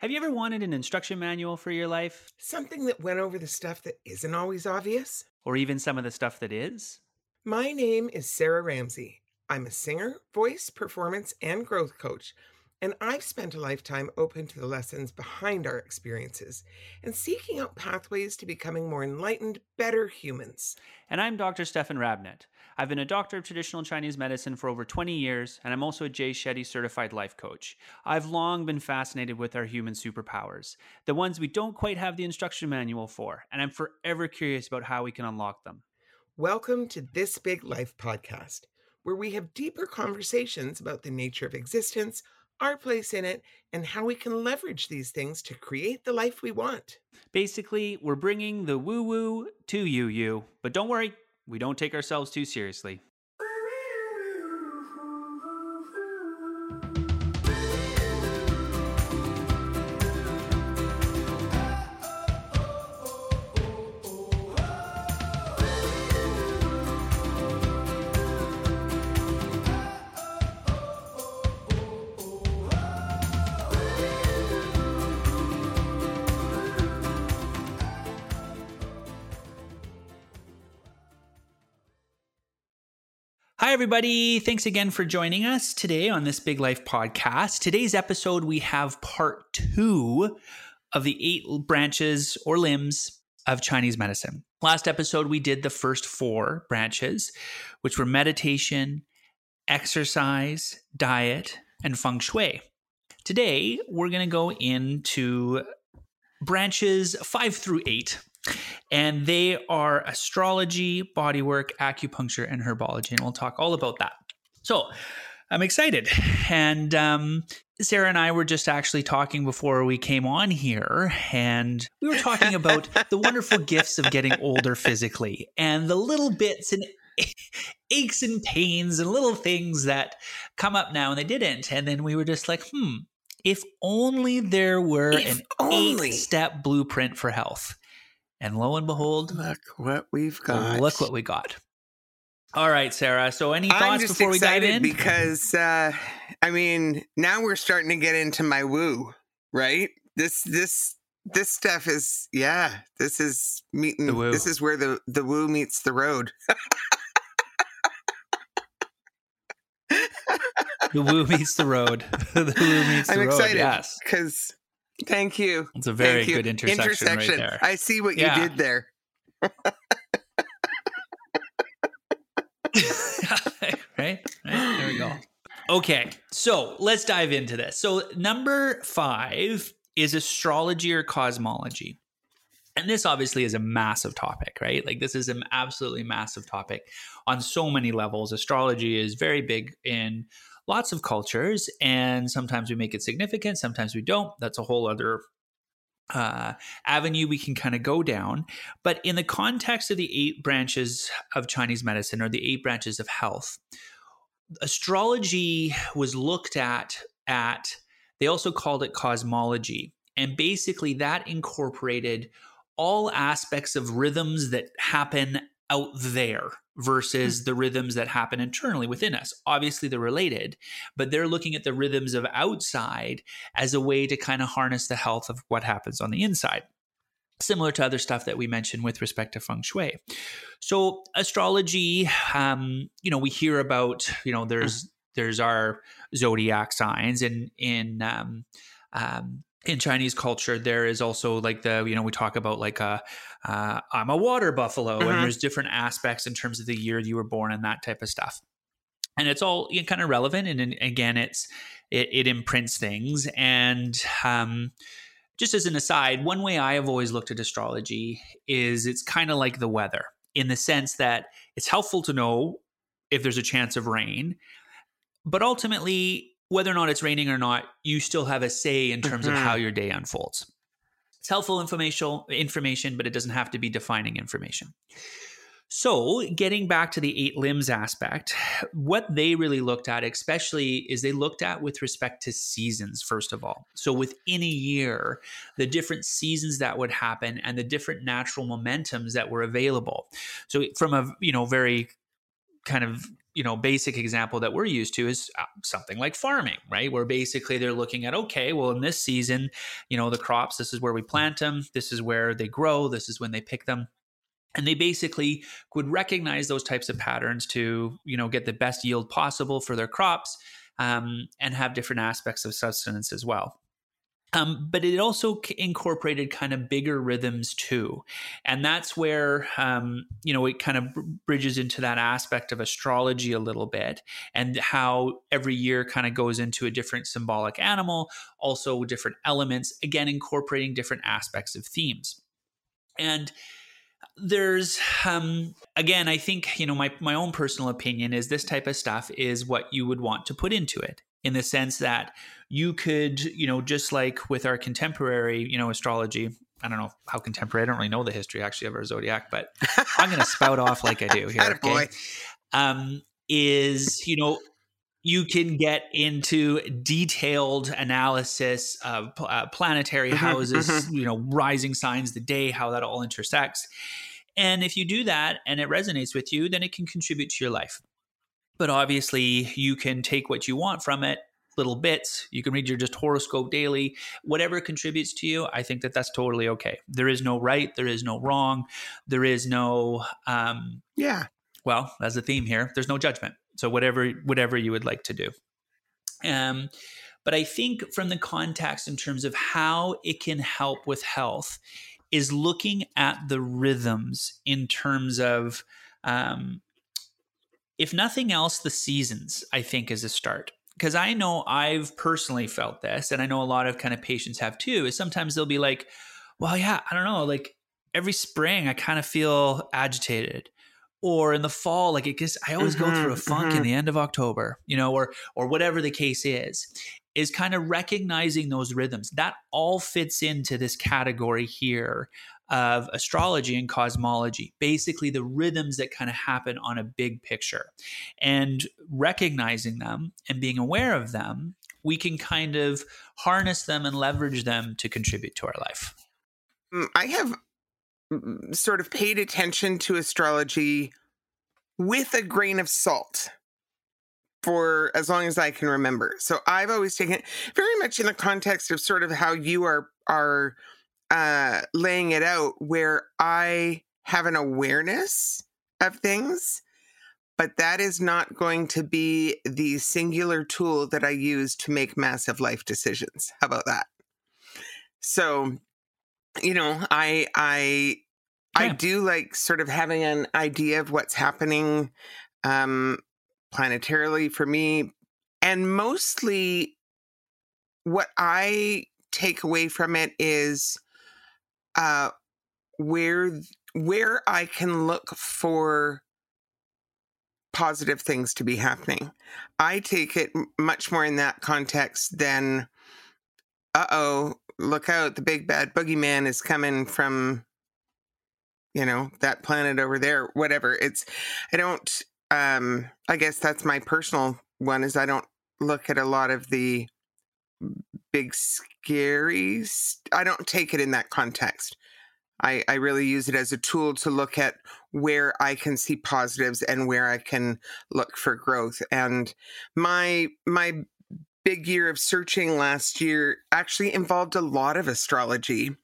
Have you ever wanted an instruction manual for your life? Something that went over the stuff that isn't always obvious? Or even some of the stuff that is? My name is Sarah Ramsey. I'm a singer, voice, performance, and growth coach, and I've spent a lifetime open to the lessons behind our experiences and seeking out pathways to becoming more enlightened, better humans. And I'm Dr. Stefan Rabnett. I've been a doctor of traditional Chinese medicine for over 20 years, and I'm also a Jay Shetty certified life coach. I've long been fascinated with our human superpowers, the ones we don't quite have the instruction manual for, and I'm forever curious about how we can unlock them. Welcome to This Big Life podcast, where we have deeper conversations about the nature of existence, our place in it, and how we can leverage these things to create the life we want. Basically, we're bringing the woo woo to you, you. But don't worry, we don't take ourselves too seriously. Everybody. Thanks again for joining us today on this Big Life podcast. Today's episode, we have part two of the eight branches or limbs of Chinese medicine. Last episode, we did the first four branches, which were meditation, exercise, diet, and feng shui. Today, we're going to go into branches five through eight and they are astrology, bodywork, acupuncture, and herbology. And we'll talk all about that. So I'm excited. And um, Sarah and I were just actually talking before we came on here, and we were talking about the wonderful gifts of getting older physically and the little bits and aches and pains and little things that come up now and they didn't. And then we were just like, hmm, if only there were If an only. eight step blueprint for health. And lo and behold, Look what we've got. look what we got. All right, Sarah. So, any I'm thoughts just before we dive in? because uh, I mean now we're starting to get into my woo, right? This this this stuff is yeah. This is meeting. The woo. This is where the the woo meets the road. the woo meets the road. the woo meets the road. I'm excited Yes, because thank you. it's a very good intersection, right there. I see what Yeah. you did there. right? Right? There we go. Okay, so let's dive into this. So, number five is astrology or cosmology. And this obviously is a massive topic, right? Like, this is an absolutely massive topic on so many levels. Astrology is very big in lots of cultures, and sometimes we make it significant, sometimes we don't. That's a whole other uh, avenue we can kind of go down. But in the context of the eight branches of Chinese medicine or the eight branches of health, astrology was looked at at they also called it cosmology. And basically that incorporated all aspects of rhythms that happen out there versus the rhythms that happen internally within us. Obviously, they're related, but they're looking at the rhythms of outside as a way to kind of harness the health of what happens on the inside. Similar to other stuff that we mentioned with respect to feng shui. So, astrology, um, you know, we hear about, you know, there's there's our zodiac signs, and in um, um, in Chinese culture, there is also like the you know we talk about like a uh, I'm a water buffalo, Mhm. and there's different aspects in terms of the year you were born and that type of stuff. And it's all you know, kind of relevant, and, and again, it's it, it imprints things. And um, just as an aside, one way I have always looked at astrology is it's kind of like the weather in the sense that it's helpful to know if there's a chance of rain, but ultimately, whether or not it's raining or not, you still have a say in terms of Mhm. how your day unfolds. It's helpful information, information, but it doesn't have to be defining information. So, getting back to the eight limbs aspect, what they really looked at, especially, is they looked at with respect to seasons, first of all. So, within a year, the different seasons that would happen and the different natural momentums that were available. So, from a you know very kind of you know basic example that we're used to is uh, something like farming right? Where basically they're looking at okay well in this season you know the crops this is where we plant them this is where they grow this is when they pick them. And they basically would recognize those types of patterns to you know get the best yield possible for their crops um, and have different aspects of sustenance as well um, but it also incorporated kind of bigger rhythms too. And that's where, um, you know, it kind of bridges into that aspect of astrology a little bit and how every year kind of goes into a different symbolic animal, also different elements, again, incorporating different aspects of themes. And there's um again i think you know my my own personal opinion is this type of stuff is what you would want to put into it in the sense that you could you know just like with our contemporary you know astrology I don't know how contemporary. I don't really know the history actually of our zodiac, but I'm going to spout off like I do here. Okay? Um, is you know you can get into detailed analysis of uh, planetary mm-hmm, houses, mm-hmm. you know, rising signs, the day, how that all intersects. And if you do that and it resonates with you, then it can contribute to your life. But obviously, you can take what you want from it, little bits. You can read your just horoscope daily, whatever contributes to you. I think that that's totally okay. There is no right, there is no wrong, there is no, um, yeah. Well, that's the theme here. There's no judgment. So whatever whatever you would like to do. Um, but I think from the context in terms of how it can help with health is looking at the rhythms in terms of um, if nothing else the seasons i think is a start because i know i've personally felt this and i know a lot of kind of patients have too is sometimes they'll be like well yeah i don't know like every spring i kind of feel agitated or in the fall like it gets i always mm-hmm, go through a funk mm-hmm. in the end of october you know or or whatever the case is is kind of recognizing those rhythms that all fits into this category here of astrology and cosmology basically the rhythms that kind of happen on a big picture and recognizing them and being aware of them we can kind of harness them and leverage them to contribute to our life mm, i have sort of paid attention to astrology with a grain of salt for as long as I can remember. So I've always taken it very much in the context of sort of how you are are uh, laying it out, where I have an awareness of things, but that is not going to be the singular tool that I use to make massive life decisions. How about that? So you know, I I yeah. I do like sort of having an idea of what's happening um planetarily for me and mostly what I take away from it is uh where where I can look for positive things to be happening. I take it much more in that context than uh oh, look out, the big bad boogeyman is coming from, you know, that planet over there, whatever. It's, I don't, um, I guess that's my personal one is I don't look at a lot of the big scary, I don't take it in that context. I, I really use it as a tool to look at where I can see positives and where I can look for growth. And my my big year of searching last year actually involved a lot of astrology.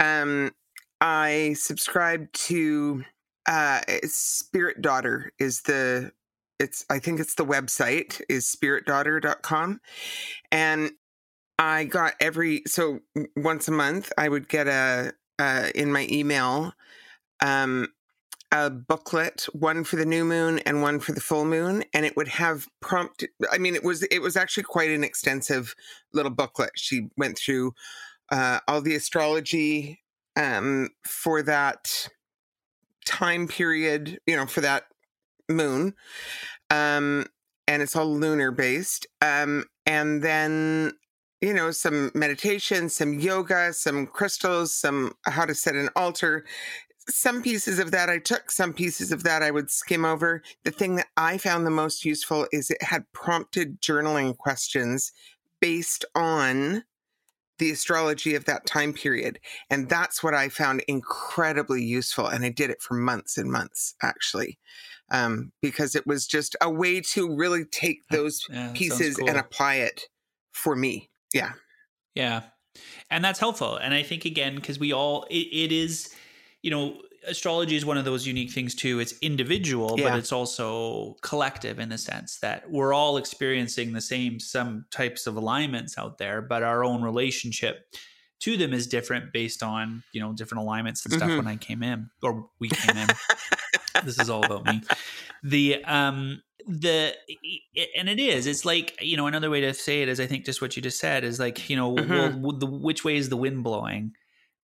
Um, I subscribed to uh, Spirit Daughter is the it's I think it's the website is spiritdaughter.com and I got every so once a month I would get a uh, in my email um, a booklet, one for the new moon and one for the full moon, and it would have prompt. I mean, it was it was actually quite an extensive little booklet. She went through uh, all the astrology um, for that time period, you know, for that moon, um, and it's all lunar based. Um, and then you know some meditation some yoga some crystals some how to set an altar some pieces of that I took, some pieces of that I would skim over. The thing that I found the most useful is it had prompted journaling questions based on the astrology of that time period. And that's what I found incredibly useful. And I did it for months and months, actually, um, because it was just a way to really take those yeah, pieces cool. and apply it for me. Yeah. Yeah. And that's helpful. And I think, again, because we all, it, it is, you know, astrology is one of those unique things too. It's individual, yeah. but it's also collective in the sense that we're all experiencing the same some types of alignments out there, but our own relationship to them is different based on you know different alignments and stuff. Mm-hmm. When I came in, or we came in, this is all about me. The um the and it is it's like you know another way to say it is i think just what you just said is like you know mm-hmm. well, the, which way is the wind blowing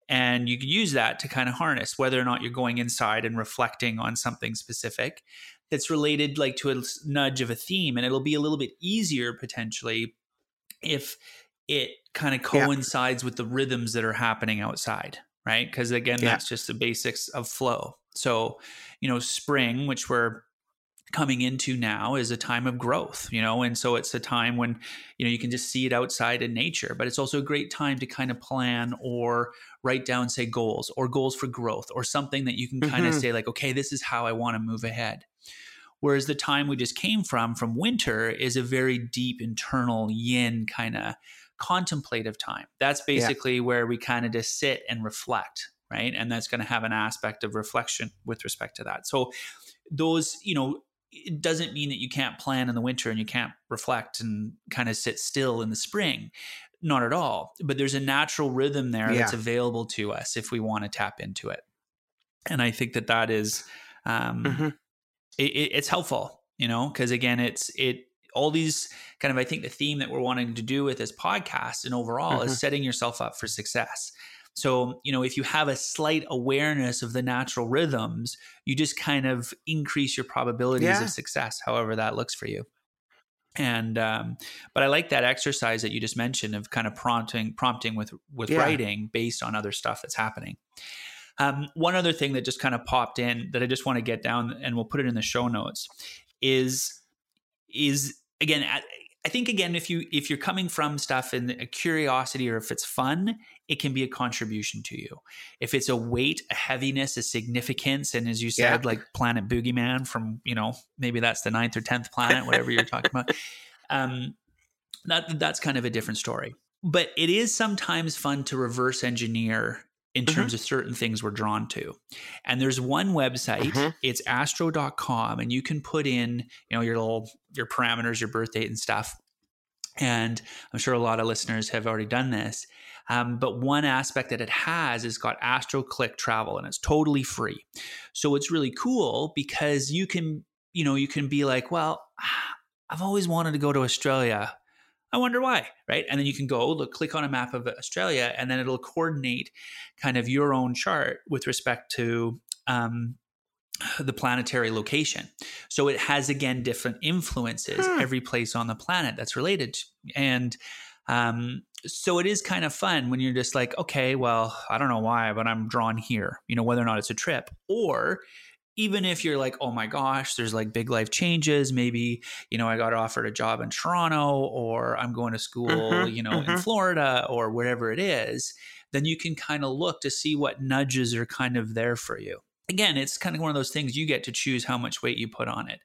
and you can use that to kind of harness whether or not you're going inside and reflecting on something specific that's related like to a nudge of a theme and it'll be a little bit easier potentially if it kind of coincides yeah. with the rhythms that are happening outside right because again yeah. that's just the basics of flow so you know spring which we're coming into now is a time of growth, you know, and so it's a time when, you know, you can just see it outside in nature, but it's also a great time to kind of plan or write down, say, goals or goals for growth or something that you can kind mm-hmm. of say, like, okay, this is how I want to move ahead. Whereas the time we just came from, from winter, is a very deep internal yin kind of contemplative time. That's basically yeah. where we kind of just sit and reflect, right? And that's going to have an aspect of reflection with respect to that. So, those, you know, it doesn't mean that you can't plan in the winter and you can't reflect and kind of sit still in the spring. Not at all. But there's a natural rhythm there yeah. that's available to us if we want to tap into it. And I think that that is, um, mm-hmm. it, it's helpful, you know, because again, it's, it, all these kind of, I think the theme that we're wanting to do with this podcast and overall mm-hmm. is setting yourself up for success. So, you know, if you have a slight awareness of the natural rhythms, you just kind of increase your probabilities yeah. of success, however that looks for you. And um, but I like that exercise that you just mentioned of kind of prompting prompting with with yeah. writing based on other stuff that's happening. Um, one other thing that just kind of popped in that I just want to get down, and we'll put it in the show notes, is is again I think again, if you if you're coming from stuff in a curiosity or if it's fun, it can be a contribution to you. If it's a weight, a heaviness, a significance, and as you said, yeah. like Planet Boogeyman from you know maybe that's the ninth or tenth planet, whatever you're talking about. Um, that that's kind of a different story. But it is sometimes fun to reverse engineer in mm-hmm. terms of certain things we're drawn to. And there's one website, mm-hmm. it's astro.com and you can put in, you know, your little your parameters, your birth date and stuff. And I'm sure a lot of listeners have already done this. Um, but one aspect that it has is got Astro Click Travel and it's totally free. So it's really cool because you can, you know, you can be like, well, I've always wanted to go to Australia I wonder why, right? And then you can go look, click on a map of Australia, and then it'll coordinate kind of your own chart with respect to um, the planetary location. So it has again different influences hmm. every place on the planet that's related, to, and um, so it is kind of fun when you're just like, okay, well, I don't know why, but I'm drawn here. You know, whether or not it's a trip or even if you're like, oh my gosh, there's like big life changes. Maybe, you know, I got offered a job in Toronto or I'm going to school, mm-hmm, you know, mm-hmm. in Florida or wherever it is, then you can kind of look to see what nudges are kind of there for you. Again, it's kind of one of those things you get to choose how much weight you put on it.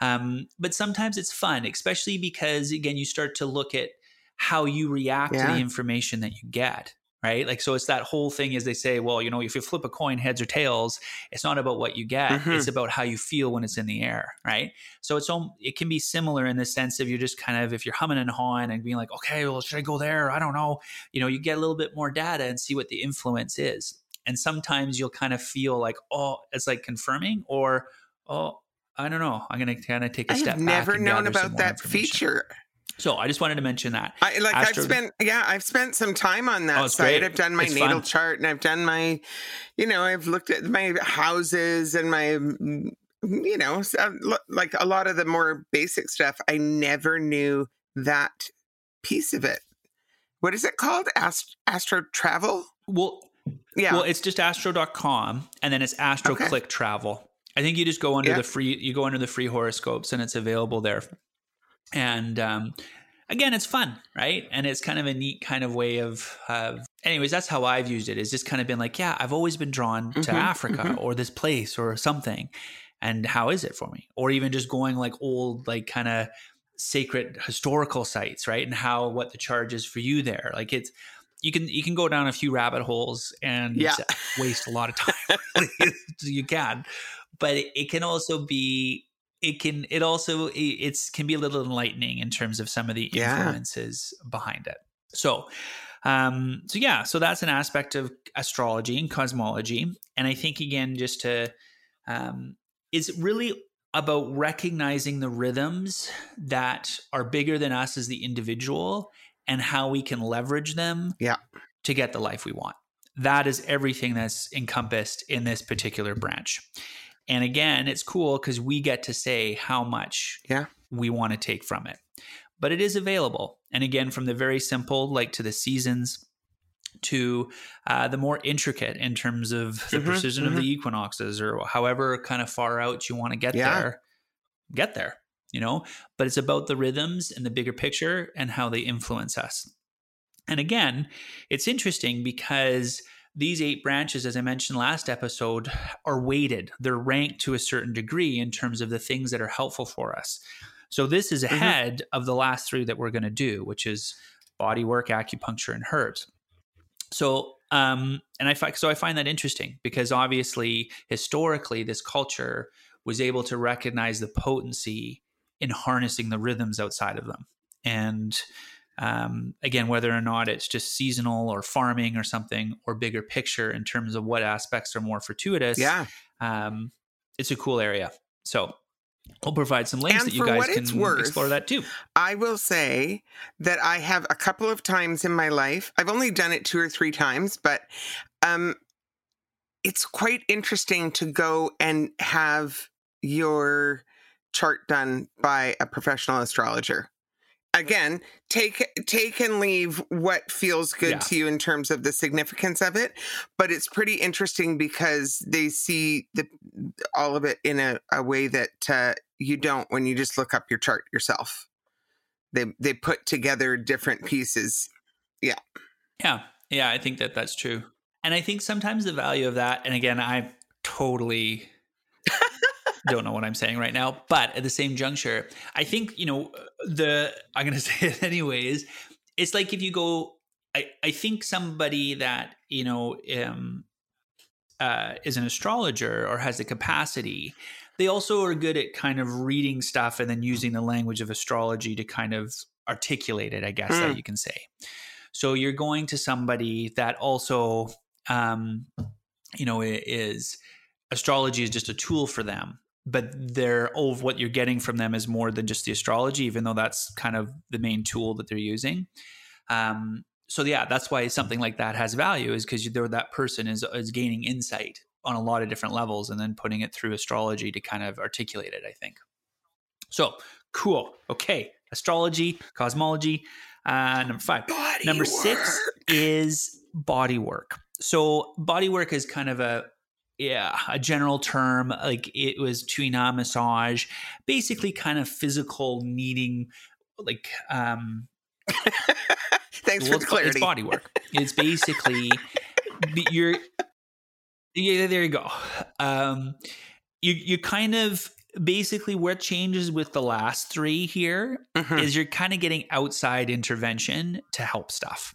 Um, but sometimes it's fun, especially because, again, you start to look at how you react yeah. to the information that you get right? Like, so it's that whole thing as they say, well, you know, if you flip a coin heads or tails, it's not about what you get, mm-hmm. it's about how you feel when it's in the air, right? So it's it can be similar in the sense of you're just kind of if you're humming and hawing and being like, okay, well, should I go there? I don't know. You know, you get a little bit more data and see what the influence is. And sometimes you'll kind of feel like, oh, it's like confirming, or oh, I don't know. I'm gonna kind of take a I step. Back. I've never known about that feature. So I just wanted to mention that. I like Astro- I've spent yeah, I've spent some time on that oh, site. Great. I've done my it's natal fun. chart and I've done my you know, I've looked at my houses and my mm, you know, like a lot of the more basic stuff. I never knew that piece of it. What is it called? Ast- Astro Travel? Well, yeah. Well, it's just astro.com and then it's Astro okay. Click Travel. I think you just go under yeah. the free you go under the free horoscopes and it's available there and um, again, it's fun, right? And it's kind of a neat kind of way of, uh, anyways, that's how I've used it. it. Is just kind of been like, yeah, I've always been drawn to Mhm, Africa mhm. or this place or something. And how is it for me? Or even just going like old, like kind of sacred historical sites, right? And how, what the charge is for you there. Like it's, you can, you can go down a few rabbit holes and Yeah. waste a lot of time. you can, but it, it can also be it can it also it, it's can be a little enlightening in terms of some of the Yeah. influences behind it so um so yeah so that's an aspect of astrology and cosmology and i think again just to um is really about recognizing the rhythms that are bigger than us as the individual and how we can leverage them Yeah. to get the life we want that is everything that's encompassed in this particular branch and again, it's cool because we get to say how much Yeah. we want to take from it. But it is available. And again, from the very simple, like to the seasons, to uh, the more intricate in terms of the Mhm, precision of the equinoxes or however kind of far out you want to get Yeah. there, get there, you know? But it's about the rhythms and the bigger picture and how they influence us. And again, it's interesting because these eight branches, as I mentioned last episode, are weighted. They're ranked to a certain degree in terms of the things that are helpful for us. So this is ahead of the last three that we're going to do, which is body work, acupuncture, and herbs. So, um, and I find so I find that interesting because obviously, historically, this culture was able to recognize the potency in harnessing the rhythms outside of them, and um, again, whether or not it's just seasonal or farming or something, or bigger picture in terms of what aspects are more fortuitous, Yeah. um, it's a cool area. So we'll provide some links And that you guys can worth, explore that too. I will say that I have a couple of times in my life. I've only done it two or three times, but um it's quite interesting to go and have your chart done by a professional astrologer. Again, take take and leave what feels good Yeah. to you in terms of the significance of it, but it's pretty interesting because they see the all of it in a, a way that uh, you don't when you just look up your chart yourself. They they put together different pieces. Yeah, yeah, Yeah, I think that that's true, and I think sometimes the value of that, and again, I totally don't know what I'm saying right now, but at the same juncture, I think you know the I'm going to say it anyways. It's like if you go, I I think somebody that you know um, uh, is an astrologer or has the capacity. They also are good at kind of reading stuff and then using the language of astrology to kind of articulate it. I guess that Mm. you can say. So you're going to somebody that also, um, you know, is astrology is just a tool for them, but they're oh, what you're getting from them is more than just the astrology, even though that's kind of the main tool that they're using. Um, so yeah, that's why something like that has value is because that person is is gaining insight on a lot of different levels and then putting it through astrology to kind of articulate it. I think. So cool. Okay, astrology, cosmology. Uh, number five. Body Number six is body work. So body work is kind of a yeah, a general term. Like it was tuina massage, basically kind of physical kneading like um Thanks well, for the it's, clarity. it's body work. It's basically you're yeah, there you go. Um you you kind of basically what changes with the last three here Mhm. is you're kind of getting outside intervention to help stuff.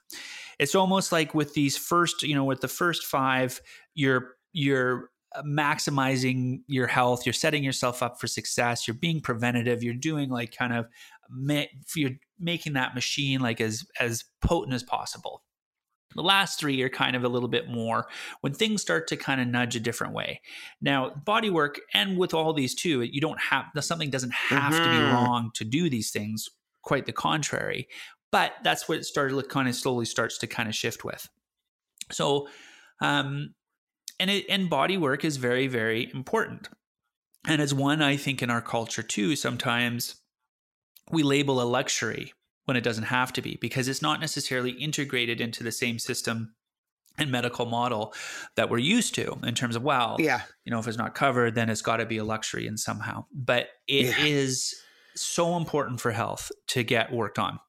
It's almost like with these first, you know, with the first five, you're you're maximizing your health, you're setting yourself up for success, you're being preventative, you're doing like kind of you're making that machine like as as potent as possible. The last three are kind of a little bit more when things start to kind of nudge a different way. Now, body work, and with all these too, you don't have something doesn't have to be Mhm. wrong to do these things. Quite the contrary. But that's what it started to kind of slowly starts to kind of shift with. So, um, and it, and body work is very very important, and it's one I think in our culture too. Sometimes we label a luxury when it doesn't have to be because it's not necessarily integrated into the same system and medical model that we're used to in terms of well yeah. you know if it's not covered then it's got to be a luxury in somehow but it is Yeah. so important for health to get worked on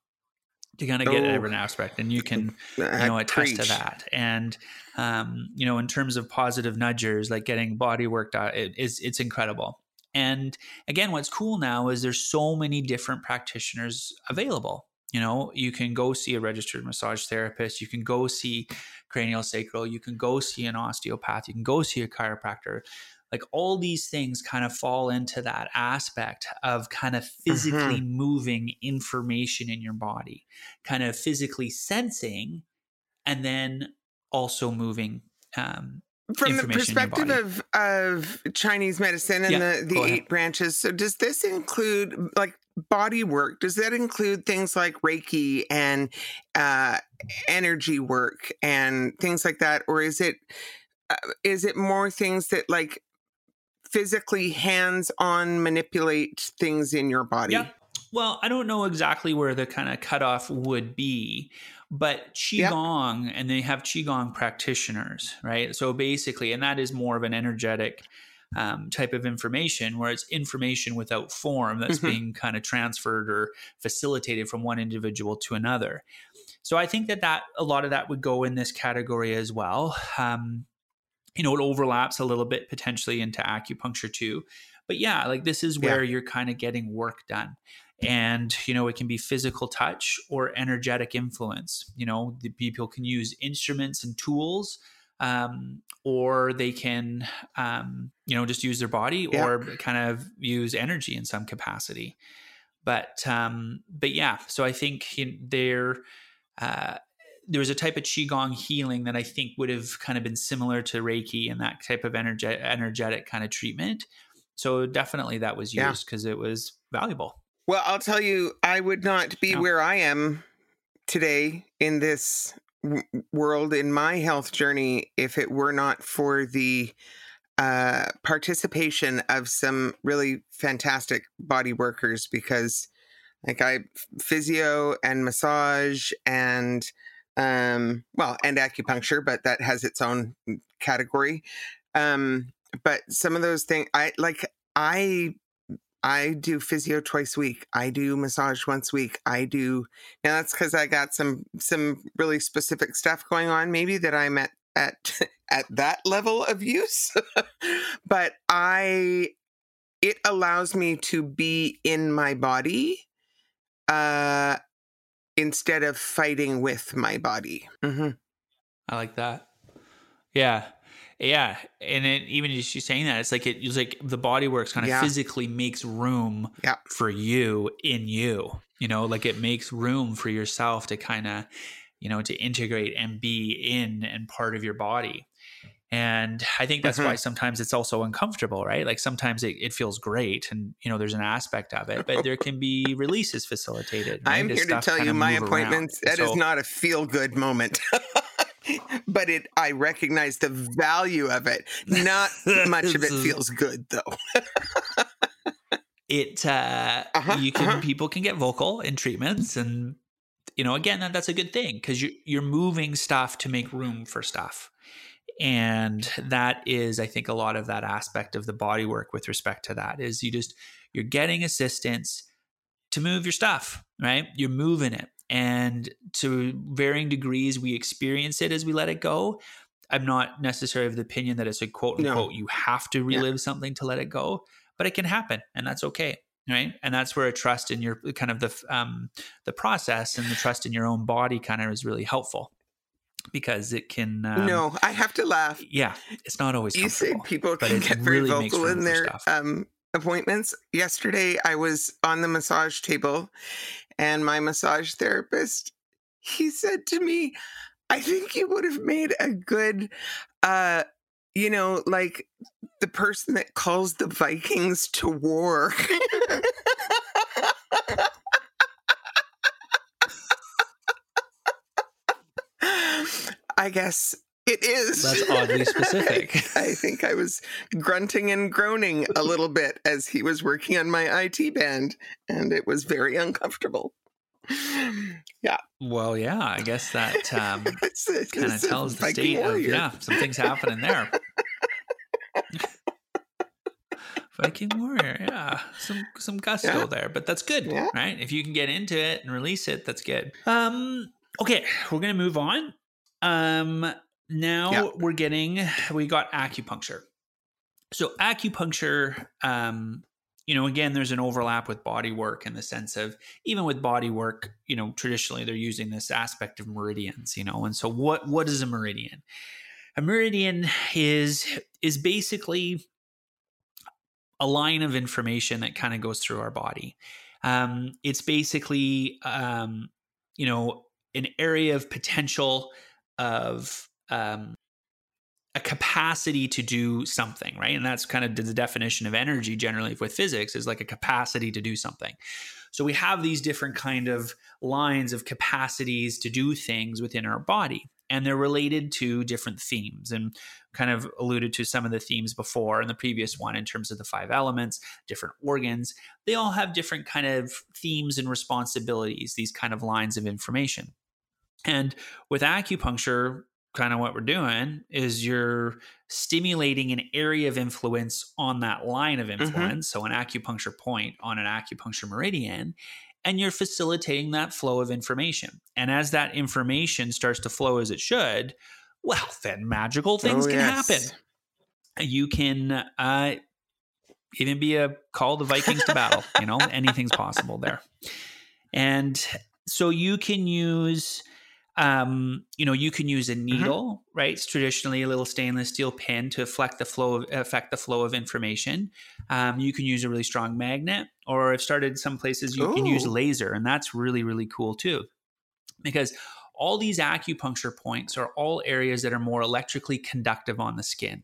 to kind of get Oh. every aspect, and you can you know attest to that. And um, you know, in terms of positive nudgers, like getting body work done, it is it's incredible. And again, what's cool now is there's so many different practitioners available. You know, you can go see a registered massage therapist, you can go see cranial sacral, you can go see an osteopath, you can go see a chiropractor. Like all these things kind of fall into that aspect of kind of physically moving information in your body, kind of physically sensing, and then also moving um, From the information in your perspective of of Chinese medicine and Yeah, the, the eight branches, so does this include like body work? Does that include things like Reiki and uh, energy work and things like that, or is it uh, is it more things that like physically hands on manipulate things in your body? Yeah. Well, I don't know exactly where the kind of cutoff would be, but. Qigong, and they have Qigong practitioners, right? So basically, and that is more of an energetic um, type of information where it's information without form that's Mhm. being kind of transferred or facilitated from one individual to another. So I think that that a lot of that would go in this category as well. Um, you know, it overlaps a little bit potentially into acupuncture too. But yeah, like this is Yeah. where you're kind of getting work done. And, you know, it can be physical touch or energetic influence. You know, the people can use instruments and tools, um, or they can, um, you know, just use their body Yeah. or kind of use energy in some capacity. But, um, but yeah, so I think you there, uh, there was a type of qigong healing that I think would have kind of been similar to Reiki and that type of energe- energetic kind of treatment. So definitely that was used because it was valuable. Well, I'll tell you, I would not be Yeah. where I am today in this w- world in my health journey if it were not for the uh, participation of some really fantastic body workers because like I physio and massage and um well and acupuncture but that has its own category um but some of those things I like I I do physio twice a week. I do massage once a week. I do now that's because I got some some really specific stuff going on, maybe that I'm at at at that level of use. but I it allows me to be in my body uh instead of fighting with my body. hmm I like that. Yeah. Yeah. And it, even just you saying that, it's like it, it's like the body works kind of Yeah. physically makes room Yeah. for you in you. You know, like it makes room for yourself to kind of, you know, to integrate and be in and part of your body. And I think that's Mhm. why sometimes it's also uncomfortable, right? Like sometimes it, it feels great and, you know, there's an aspect of it, but there can be releases facilitated. right? I'm here to tell you my move around. appointments that is So- not a feel good moment. but it I recognize the value of it. Not much of it feels good though. it uh Uh-huh, you can uh-huh. people can get vocal in treatments and you know again that, that's a good thing because you, you're moving stuff to make room for stuff and that is i think a lot of that aspect of the body work with respect to that is you just you're getting assistance to move your stuff right? You're moving it. And to varying degrees we experience it as we let it go. I'm not necessarily of the opinion that it's a quote No. unquote you have to relive something to let it go but it can happen and that's okay right? And that's where a trust in your kind of the um the process and the trust in your own body kind of is really helpful because it can um, no, I have to laugh. yeah it's not always You say people can get very really vocal in their um, appointments. Yesterday, I was on the massage table, and my massage therapist he said to me, "I think you would have made a good." uh you know, like the person that calls the Vikings to war. I guess it is. That's oddly specific. I think I was grunting and groaning a little bit as he was working on my IT band, and it was very uncomfortable. Yeah, well yeah i guess that um kind of tells the state of warrior. yeah something's happening there Viking warrior, yeah, some some gusto Yeah. there, but that's good, Yeah. right? If you can get into it and release it, that's good. Um, okay, we're gonna move on. Um, now Yeah. we're getting we got acupuncture. So acupuncture, um, you know, again, there's an overlap with body work in the sense of even with body work, you know, traditionally they're using this aspect of meridians, you know, and so what what is a meridian? A meridian is is basically a line of information that kind of goes through our body. Um, it's basically, um, you know, an area of potential of um, a capacity to do something, right? And that's kind of the definition of energy generally with physics is like a capacity to do something. So we have these different kind of lines of capacities to do things within our body, and they're related to different themes. And kind of alluded to some of the themes before in the previous one in terms of the five elements, different organs. They all have different kind of themes and responsibilities, these kind of lines of information. And with acupuncture, kind of what we're doing is you're stimulating an area of influence on that line of influence. So, an acupuncture point on an acupuncture meridian, and you're facilitating that flow of information. And as that information starts to flow as it should, well, then magical things Oh, can yes. happen. You can uh, even be a call the Vikings to battle. You know, anything's possible there. And so you can use, um, you know, you can use a needle, right? It's traditionally a little stainless steel pin to affect the flow of affect the flow of information. Um, you can use a really strong magnet, or I've started some places you can use laser, and that's really really cool too, because all these acupuncture points are all areas that are more electrically conductive on the skin.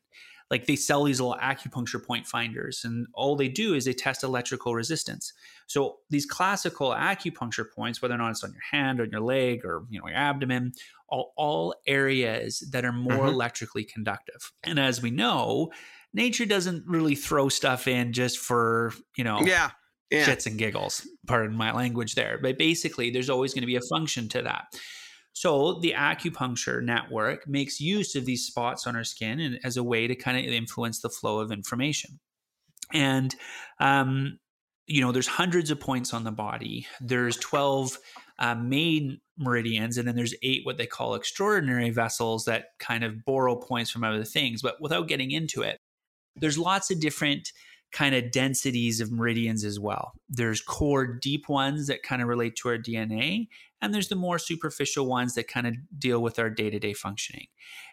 Like they sell these little acupuncture point finders, and all they do is they test electrical resistance. So these classical acupuncture points, whether or not it's on your hand, or on your leg, or you know your abdomen, all, all areas that are more Mhm. electrically conductive. And as we know, nature doesn't really throw stuff in just for you know Yeah. Yeah. shits and giggles. Pardon my language there. But basically, there's always going to be a function to that. So the acupuncture network makes use of these spots on our skin and as a way to kind of influence the flow of information. And um, you know, there's hundreds of points on the body. There's 12 uh, main meridians, and then there's eight what they call extraordinary vessels that kind of borrow points from other things. But without getting into it, there's lots of different kind of densities of meridians as well. There's core deep ones that kind of relate to our DNA, and there's the more superficial ones that kind of deal with our day-to-day functioning.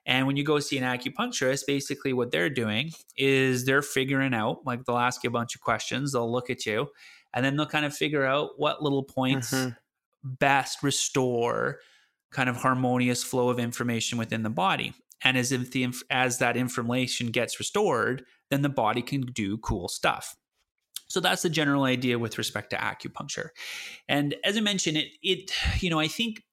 And when you go see an acupuncturist, basically what they're doing is they're figuring out, like they'll ask you a bunch of questions, they'll look at you, and then they'll kind of figure out what little points Mhm. best restore kind of harmonious flow of information within the body. And as if the as that information gets restored, then the body can do cool stuff. So that's the general idea with respect to acupuncture. And as I mentioned, it it you know I think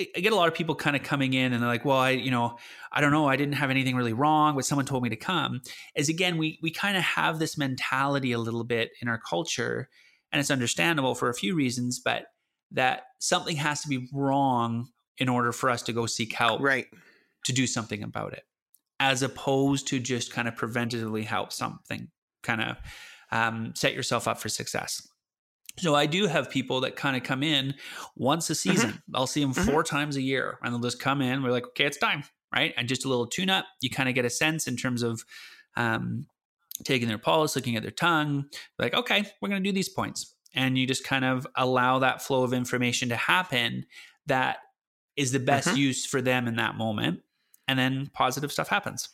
I get a lot of people kind of coming in and they're like, well, I you know I don't know, I didn't have anything really wrong, but someone told me to come. As again, we we kind of have this mentality a little bit in our culture, and it's understandable for a few reasons, but that something has to be wrong in order for us to go seek help Right. To do something about it, as opposed to just kind of preventatively help something, kind of um, set yourself up for success. So I do have people that kind of come in once a season. I'll see them Mhm. 4 times a year, and they'll just come in. We're like, okay, it's time, right? And just a little tune up. You kind of get a sense in terms of um, taking their pulse, looking at their tongue. Like, okay, we're going to do these points, and you just kind of allow that flow of information to happen. That is the best Mhm. use for them in that moment, and then positive stuff happens.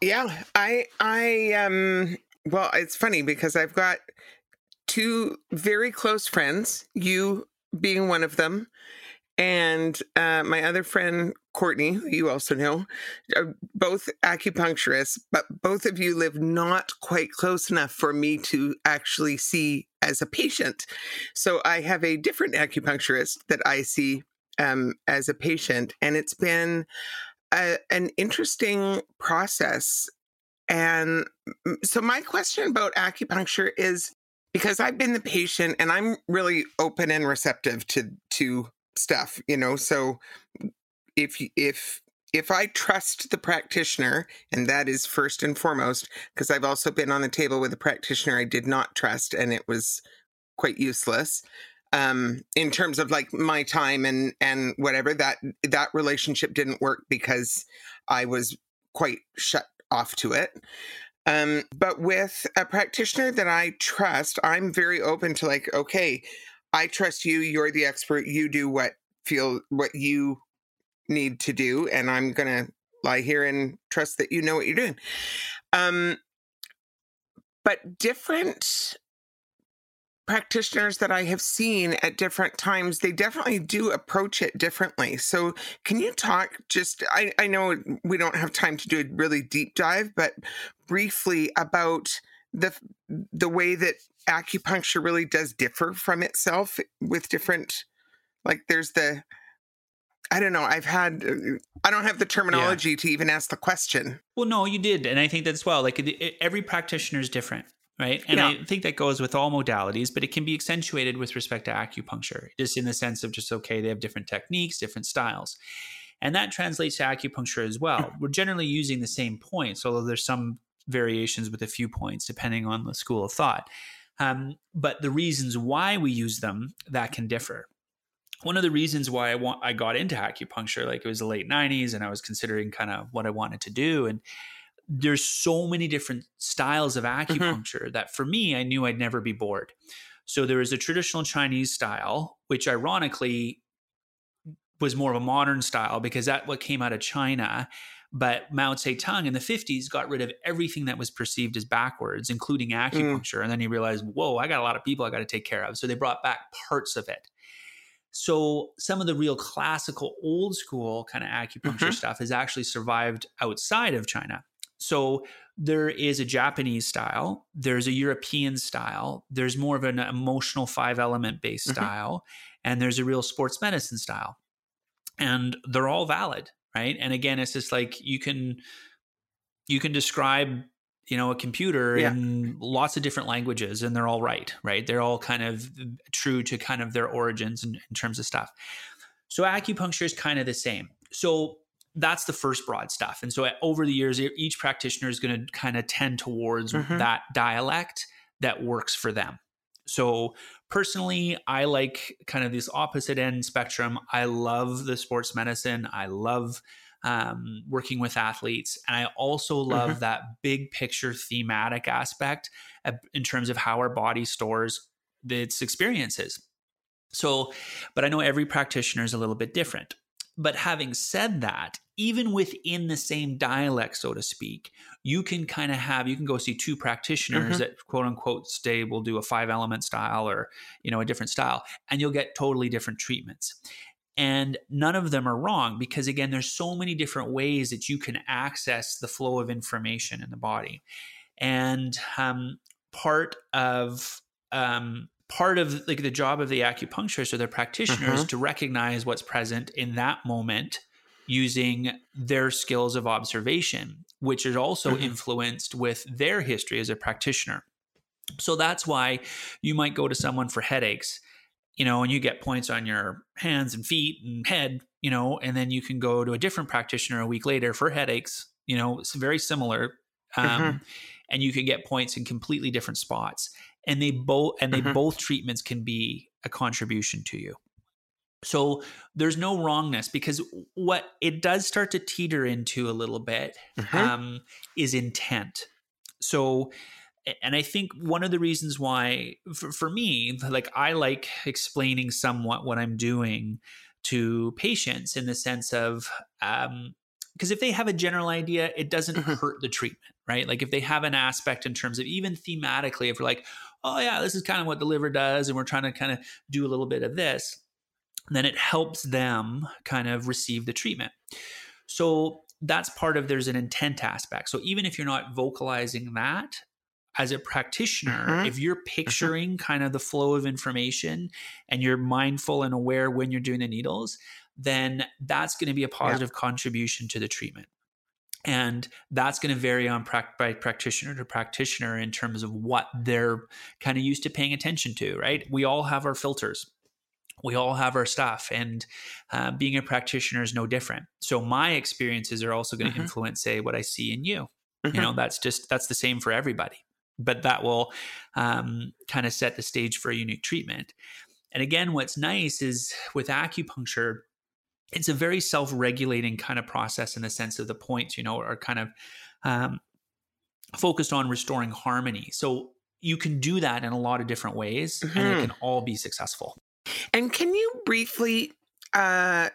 Yeah, I I um well, it's funny because I've got two very close friends, you being one of them, and uh, my other friend Courtney, who you also know, both acupuncturists, but both of you live not quite close enough for me to actually see as a patient. So I have a different acupuncturist that I see um, as a patient, and it's been a, an interesting process. And so, my question about acupuncture is because I've been the patient and I'm really open and receptive to to stuff, you know. So, if if if I trust the practitioner, and that is first and foremost, because I've also been on the table with a practitioner I did not trust and it was quite useless. Um, in terms of like my time and and whatever that that relationship didn't work because I was quite shut off to it. Um, but with a practitioner that I trust, I'm very open to like, okay, I trust you. You're the expert. You do what feel what you need to do, and I'm gonna lie here and trust that you know what you're doing. Um, but different practitioners that I have seen at different times, they definitely do approach it differently. So, can you talk just? I, I know we don't have time to do a really deep dive, but briefly about the the way that acupuncture really does differ from itself with different, like there's the. I don't know. I've had, uh, I don't have the terminology yeah. to even ask the question. Well, no, you did. And I think that's well. Like every practitioner is different right? And yeah. I think that goes with all modalities, but it can be accentuated with respect to acupuncture, just in the sense of just, okay, they have different techniques, different styles. And that translates to acupuncture as well. We're generally using the same points, although there's some variations with a few points depending on the school of thought. Um, but the reasons why we use them that can differ. One of the reasons why I want I got into acupuncture, like it was the late '90s, and I was considering kind of what I wanted to do, and there's so many different styles of mm-hmm. acupuncture mm-hmm. that for me, I knew I'd never be bored. So there is a traditional Chinese style, which ironically was more of a modern style because that what came out of China. But Mao Zedong in the 50s got rid of everything that was perceived as backwards, including mm. acupuncture. Mm. And then he realized, whoa, I got a lot of people I got to take care of. So they brought back parts of it. So some of the real classical old school kind of acupuncture mm-hmm. stuff has actually survived outside of China. So there is a Japanese style, there's a European style, there's more of an emotional five element based mm-hmm. style, and there's a real sports medicine style. And they're all valid, right? And again, it's just like you can you can describe you know a computer yeah. in lots of different languages and they're all right right they're all kind of true to kind of their origins in, in terms of stuff so acupuncture is kind of the same so that's the first broad stuff. And so over the years, each practitioner is going to kind of tend towards mm-hmm. that dialect that works for them. So personally, I like kind of this opposite end spectrum. I love the sports medicine. I love um, working with athletes. And I also love mm-hmm. that big picture thematic aspect in terms of how our body stores its experiences. So, but I know every practitioner is a little bit different. But having said that, even within the same dialect, so to speak, you can kind of have you can go see two practitioners mm-hmm. that quote unquote stay will do a five element style or you know a different style, and you'll get totally different treatments. And none of them are wrong because again, there's so many different ways that you can access the flow of information in the body. And um, part of um, part of like the job of the acupuncturist or the practitioners uh-huh. to recognize what's present in that moment using their skills of observation which is also uh-huh. influenced with their history as a practitioner so that's why you might go to someone for headaches you know and you get points on your hands and feet and head you know and then you can go to a different practitioner a week later for headaches you know it's very similar um, uh-huh. and you can get points in completely different spots and they both and they mm-hmm. both treatments can be a contribution to you so there's no wrongness because what it does start to teeter into a little bit mm-hmm. um, is intent so and i think one of the reasons why for, for me like i like explaining somewhat what i'm doing to patients in the sense of um, because if they have a general idea, it doesn't mm-hmm. hurt the treatment, right? Like if they have an aspect in terms of even thematically, if we're like, oh yeah, this is kind of what the liver does, and we're trying to kind of do a little bit of this, then it helps them kind of receive the treatment. So that's part of there's an intent aspect. So even if you're not vocalizing that, as a practitioner, mm-hmm. if you're mm-hmm. picturing mm-hmm. kind of the flow of information and you're mindful and aware when you're doing the needles, then that's going to be a positive yeah. contribution to the treatment and that's going to vary on by practitioner to practitioner in terms of what they're kind of used to paying attention to right? We all have our filters. We all have our stuff and uh, being a practitioner is no different. So my experiences are also going to mm-hmm. influence say what i see in you. Mm-hmm. you know that's just that's the same for everybody. But that will um, kind of set the stage for a unique treatment. And again what's nice is with acupuncture it's a very self-regulating kind of process in the sense of the points you know are kind of um, focused on restoring harmony so you can do that in a lot of different ways mm-hmm. and it mm-hmm. can all be successful and can you briefly uh,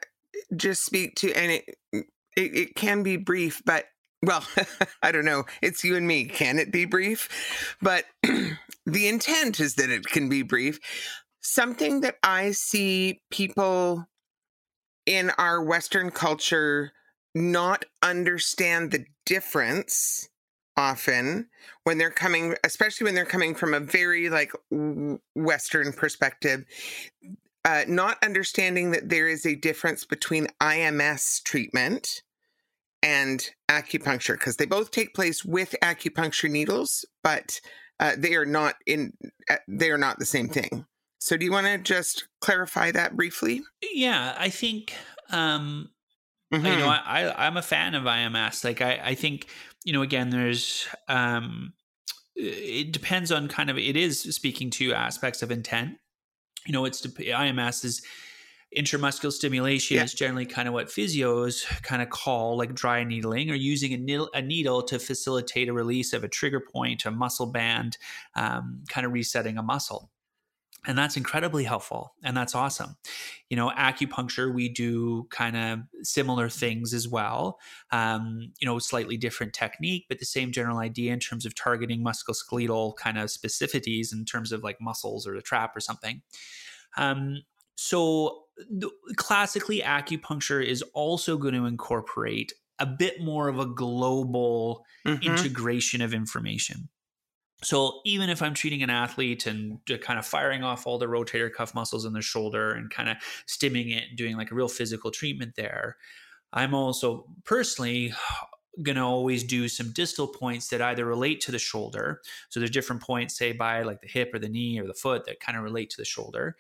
just speak to, and it, it, it can be brief, but well, I don't know. It's you and me. Can it be brief? But the intent is that it can be brief. Something that I see people in our Western culture not understand the difference often when they're coming especially when they're coming from a very like western perspective uh, not understanding that there is a difference between ims treatment and acupuncture because they both take place with acupuncture needles but uh, they are not in uh, they are not the same thing so do you want to just clarify that briefly yeah i think um mm-hmm. you know mm-hmm. I, I i'm a fan of ims like i i think you know, again, there's um, it depends on kind of it is speaking to aspects of intent. You know, it's IMS is intramuscular stimulation yeah. is generally kind of what physios kind of call like dry needling or using a needle, a needle to facilitate a release of a trigger point, a muscle band, um, kind of resetting a muscle and that's incredibly helpful and that's awesome. You know acupuncture we do kind of similar things as well um, you know slightly different technique but the same general idea in terms of targeting musculoskeletal kind of specificities in terms of like muscles or the trap or something. Um, so classically acupuncture is also going to incorporate a bit more of a global mm-hmm. integration of information so even if I'm treating an athlete and kind of firing off all the rotator cuff muscles in the shoulder and kind of stimming it and doing like a real physical treatment there, I'm also personally going to always do some distal points that either relate to the shoulder. So there's different points, say by like the hip or the knee or the foot that kind of relate to the shoulder,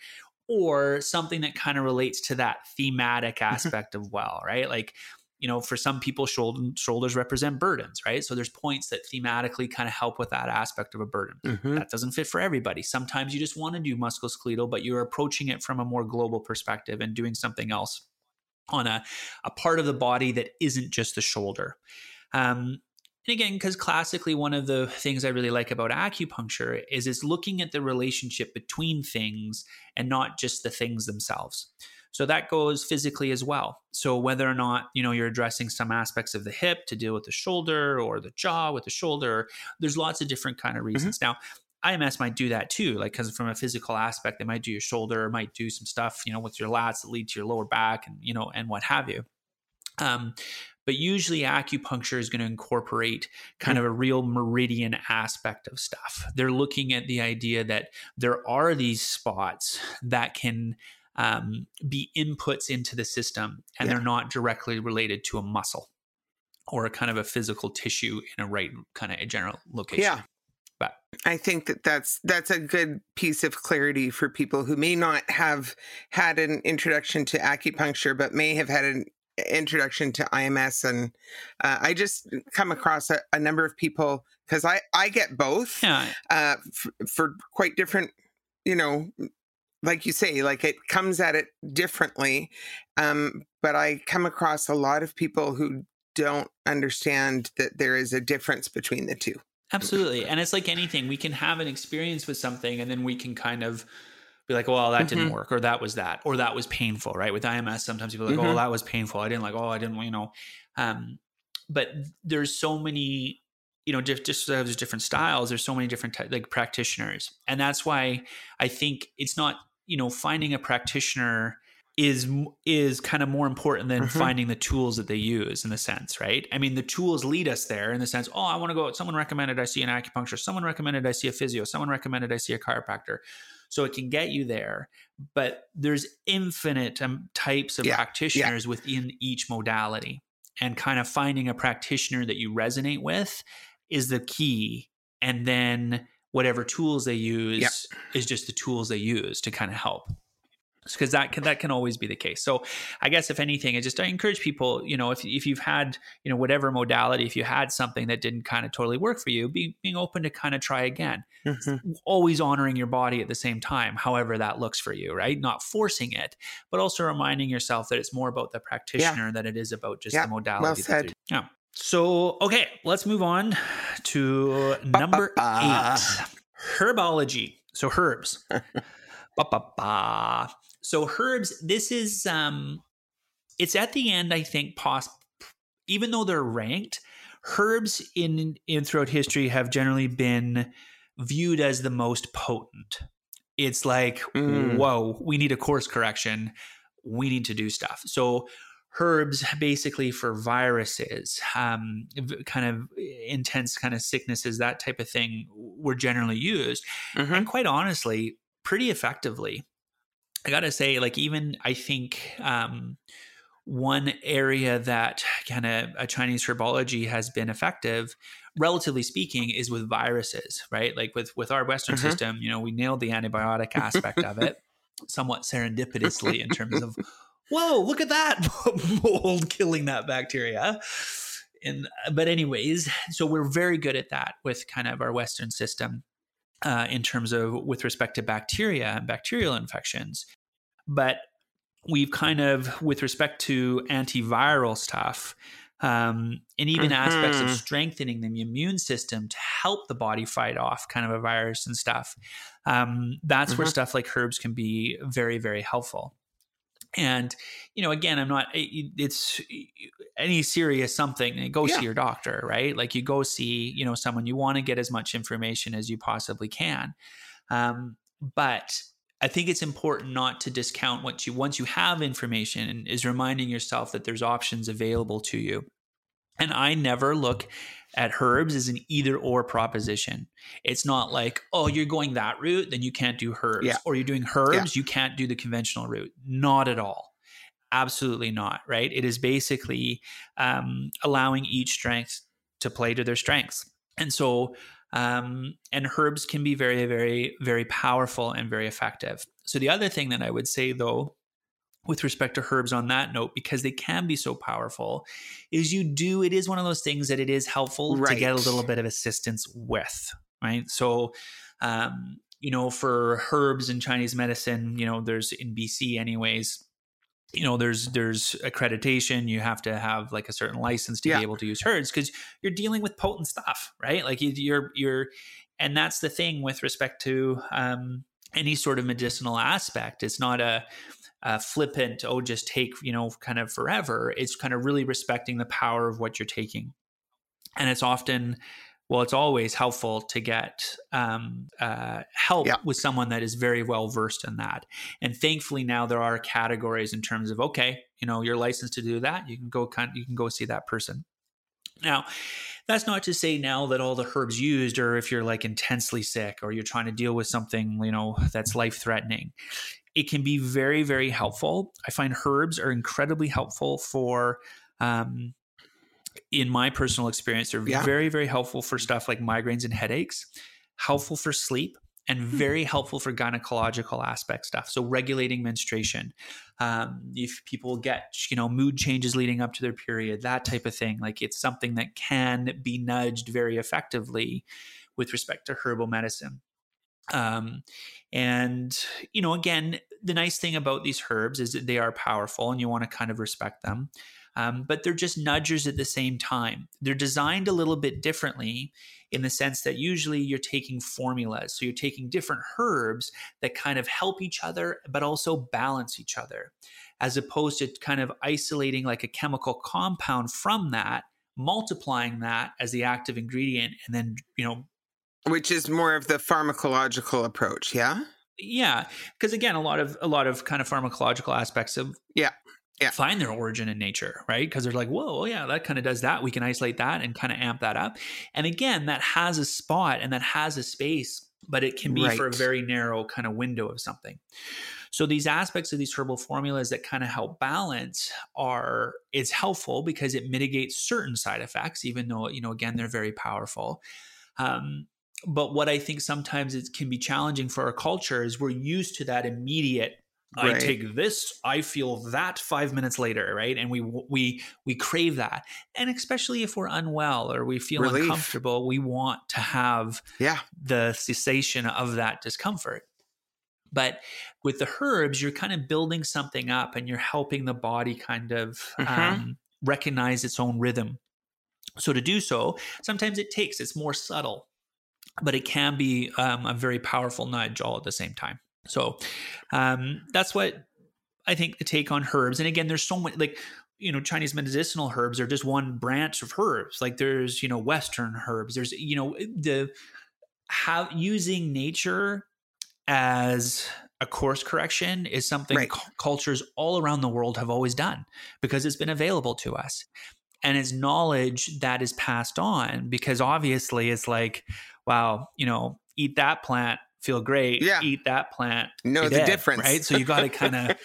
or something that kind of relates to that thematic aspect of well, right? Like you know, for some people, shoulder, shoulders represent burdens, right? So there's points that thematically kind of help with that aspect of a burden. Mm-hmm. That doesn't fit for everybody. Sometimes you just want to do musculoskeletal, but you're approaching it from a more global perspective and doing something else on a, a part of the body that isn't just the shoulder. Um, and again, because classically, one of the things I really like about acupuncture is it's looking at the relationship between things and not just the things themselves. So that goes physically as well. So whether or not, you know, you're addressing some aspects of the hip to deal with the shoulder or the jaw with the shoulder, there's lots of different kind of mm-hmm. reasons. Mm-hmm. Now, IMS might do that too, like because from a physical aspect, they might do your shoulder, might do some stuff, you know, with your lats that lead to your lower back and you know, and what have you. Um, but usually acupuncture is going to incorporate kind mm-hmm. of a real meridian aspect of stuff. They're looking at the idea that there are these spots that can um, be inputs into the system and yeah. they're not directly related to a muscle or a kind of a physical tissue in a right kind of a general location. Yeah. But I think that that's that's a good piece of clarity for people who may not have had an introduction to acupuncture, but may have had an introduction to IMS. And uh, I just come across a, a number of people because I I get both yeah. uh, f- for quite different you know like you say, like it comes at it differently. Um, but I come across a lot of people who don't understand that there is a difference between the two. Absolutely. And it's like anything, we can have an experience with something and then we can kind of be like, well, that didn't mm-hmm. work, or that was that, or that was painful, right? With IMS, sometimes people are like, oh, mm-hmm. oh, that was painful. I didn't like, oh, I didn't, you know. Um, but there's so many you know, just, just there's different styles. There's so many different like practitioners, and that's why I think it's not you know finding a practitioner is is kind of more important than mm-hmm. finding the tools that they use in the sense right i mean the tools lead us there in the sense oh i want to go someone recommended i see an acupuncture someone recommended i see a physio someone recommended i see a chiropractor so it can get you there but there's infinite um, types of yeah. practitioners yeah. within each modality and kind of finding a practitioner that you resonate with is the key and then whatever tools they use yep. is just the tools they use to kind of help. because that can that can always be the case. So I guess if anything, I just I encourage people, you know, if if you've had you know whatever modality, if you had something that didn't kind of totally work for you, be, being open to kind of try again. Mm-hmm. Always honoring your body at the same time, however that looks for you, right? Not forcing it, but also reminding yourself that it's more about the practitioner yeah. than it is about just yeah. the modality. Well said. Yeah. So okay, let's move on to number eight, herbology. So herbs. ba, ba, ba. So herbs, this is um it's at the end, I think, pos- even though they're ranked, herbs in in throughout history have generally been viewed as the most potent. It's like, mm. whoa, we need a course correction. We need to do stuff. So herbs basically for viruses um, kind of intense kind of sicknesses that type of thing were generally used mm-hmm. and quite honestly pretty effectively I gotta say, like even I think um, one area that kind of a Chinese herbology has been effective, relatively speaking, is with viruses, right? Like with with our Western mm-hmm. system, you know, we nailed the antibiotic aspect of it, somewhat serendipitously in terms of, whoa, look at that mold killing that bacteria. And but anyways, so we're very good at that with kind of our Western system uh, in terms of with respect to bacteria and bacterial infections. But we've kind of, with respect to antiviral stuff, um, and even mm-hmm. aspects of mm-hmm. strengthening the immune system to help the body fight off kind of a virus and stuff. Um, that's mm-hmm. where stuff like herbs can be very, very helpful. And you know, again, I'm not. Eh, it's eh, any serious something. Eh, go yeah. see your doctor, right? Like you go see, you know, someone. You want to get as much information as you possibly can. Um, but I think it's important not to discount what you once you have information is reminding yourself that there's options available to you. And I never look at herbs is an either or proposition. It's not like, oh, you're going that route, then you can't do herbs. Yeah. Or you're doing herbs, yeah. you can't do the conventional route. Not at all. Absolutely not. Right. It is basically um, allowing each strength to play to their strengths. And so, um, and herbs can be very, very, very powerful and very effective. So, the other thing that I would say, though, with respect to herbs on that note because they can be so powerful is you do it is one of those things that it is helpful right. to get a little bit of assistance with right so um, you know for herbs in chinese medicine you know there's in bc anyways you know there's there's accreditation you have to have like a certain license to yeah. be able to use herbs because you're dealing with potent stuff right like you, you're you're and that's the thing with respect to um, any sort of medicinal aspect it's not a uh, flippant, oh, just take, you know, kind of forever. It's kind of really respecting the power of what you're taking. And it's often, well, it's always helpful to get um, uh, help yeah. with someone that is very well versed in that. And thankfully, now there are categories in terms of okay, you know, you're licensed to do that. You can go, kind, you can go see that person. Now, that's not to say now that all the herbs used, or if you're like intensely sick, or you're trying to deal with something, you know, that's life threatening it can be very, very helpful. I find herbs are incredibly helpful for, um, in my personal experience, they're yeah. very, very helpful for stuff like migraines and headaches, helpful for sleep, and hmm. very helpful for gynecological aspect stuff. So regulating menstruation, um, if people get you know mood changes leading up to their period, that type of thing, like it's something that can be nudged very effectively with respect to herbal medicine. Um, and, you know, again, the nice thing about these herbs is that they are powerful and you want to kind of respect them. Um, but they're just nudgers at the same time. They're designed a little bit differently in the sense that usually you're taking formulas. So you're taking different herbs that kind of help each other, but also balance each other, as opposed to kind of isolating like a chemical compound from that, multiplying that as the active ingredient, and then, you know, which is more of the pharmacological approach, yeah? Yeah, because again, a lot of a lot of kind of pharmacological aspects of yeah, yeah. find their origin in nature, right? Because they're like, whoa, yeah, that kind of does that. We can isolate that and kind of amp that up. And again, that has a spot and that has a space, but it can be right. for a very narrow kind of window of something. So these aspects of these herbal formulas that kind of help balance are it's helpful because it mitigates certain side effects, even though you know again they're very powerful. Um, but what I think sometimes it can be challenging for our culture is we're used to that immediate I take this, I feel that 5 minutes later, right? And we we we crave that. And especially if we're unwell or we feel Relief. uncomfortable, we want to have Yeah. the cessation of that discomfort. But with the herbs, you're kind of building something up and you're helping the body kind of Mhm. um, recognize its own rhythm. So to do so, sometimes it takes, it's more subtle, but it can be um, a very powerful nudge all at the same time. So um, that's what I think the take on herbs. And again, there's so many, like, you know, Chinese medicinal herbs are just one branch of herbs. Like there's, you know, Western herbs. There's, you know, the how using nature as a course correction is something Right. cu- cultures all around the world have always done because it's been available to us and it's knowledge that is passed on because obviously it's like wow you know eat that plant feel great Yeah. eat that plant Know the dead, difference. right so you got to kind of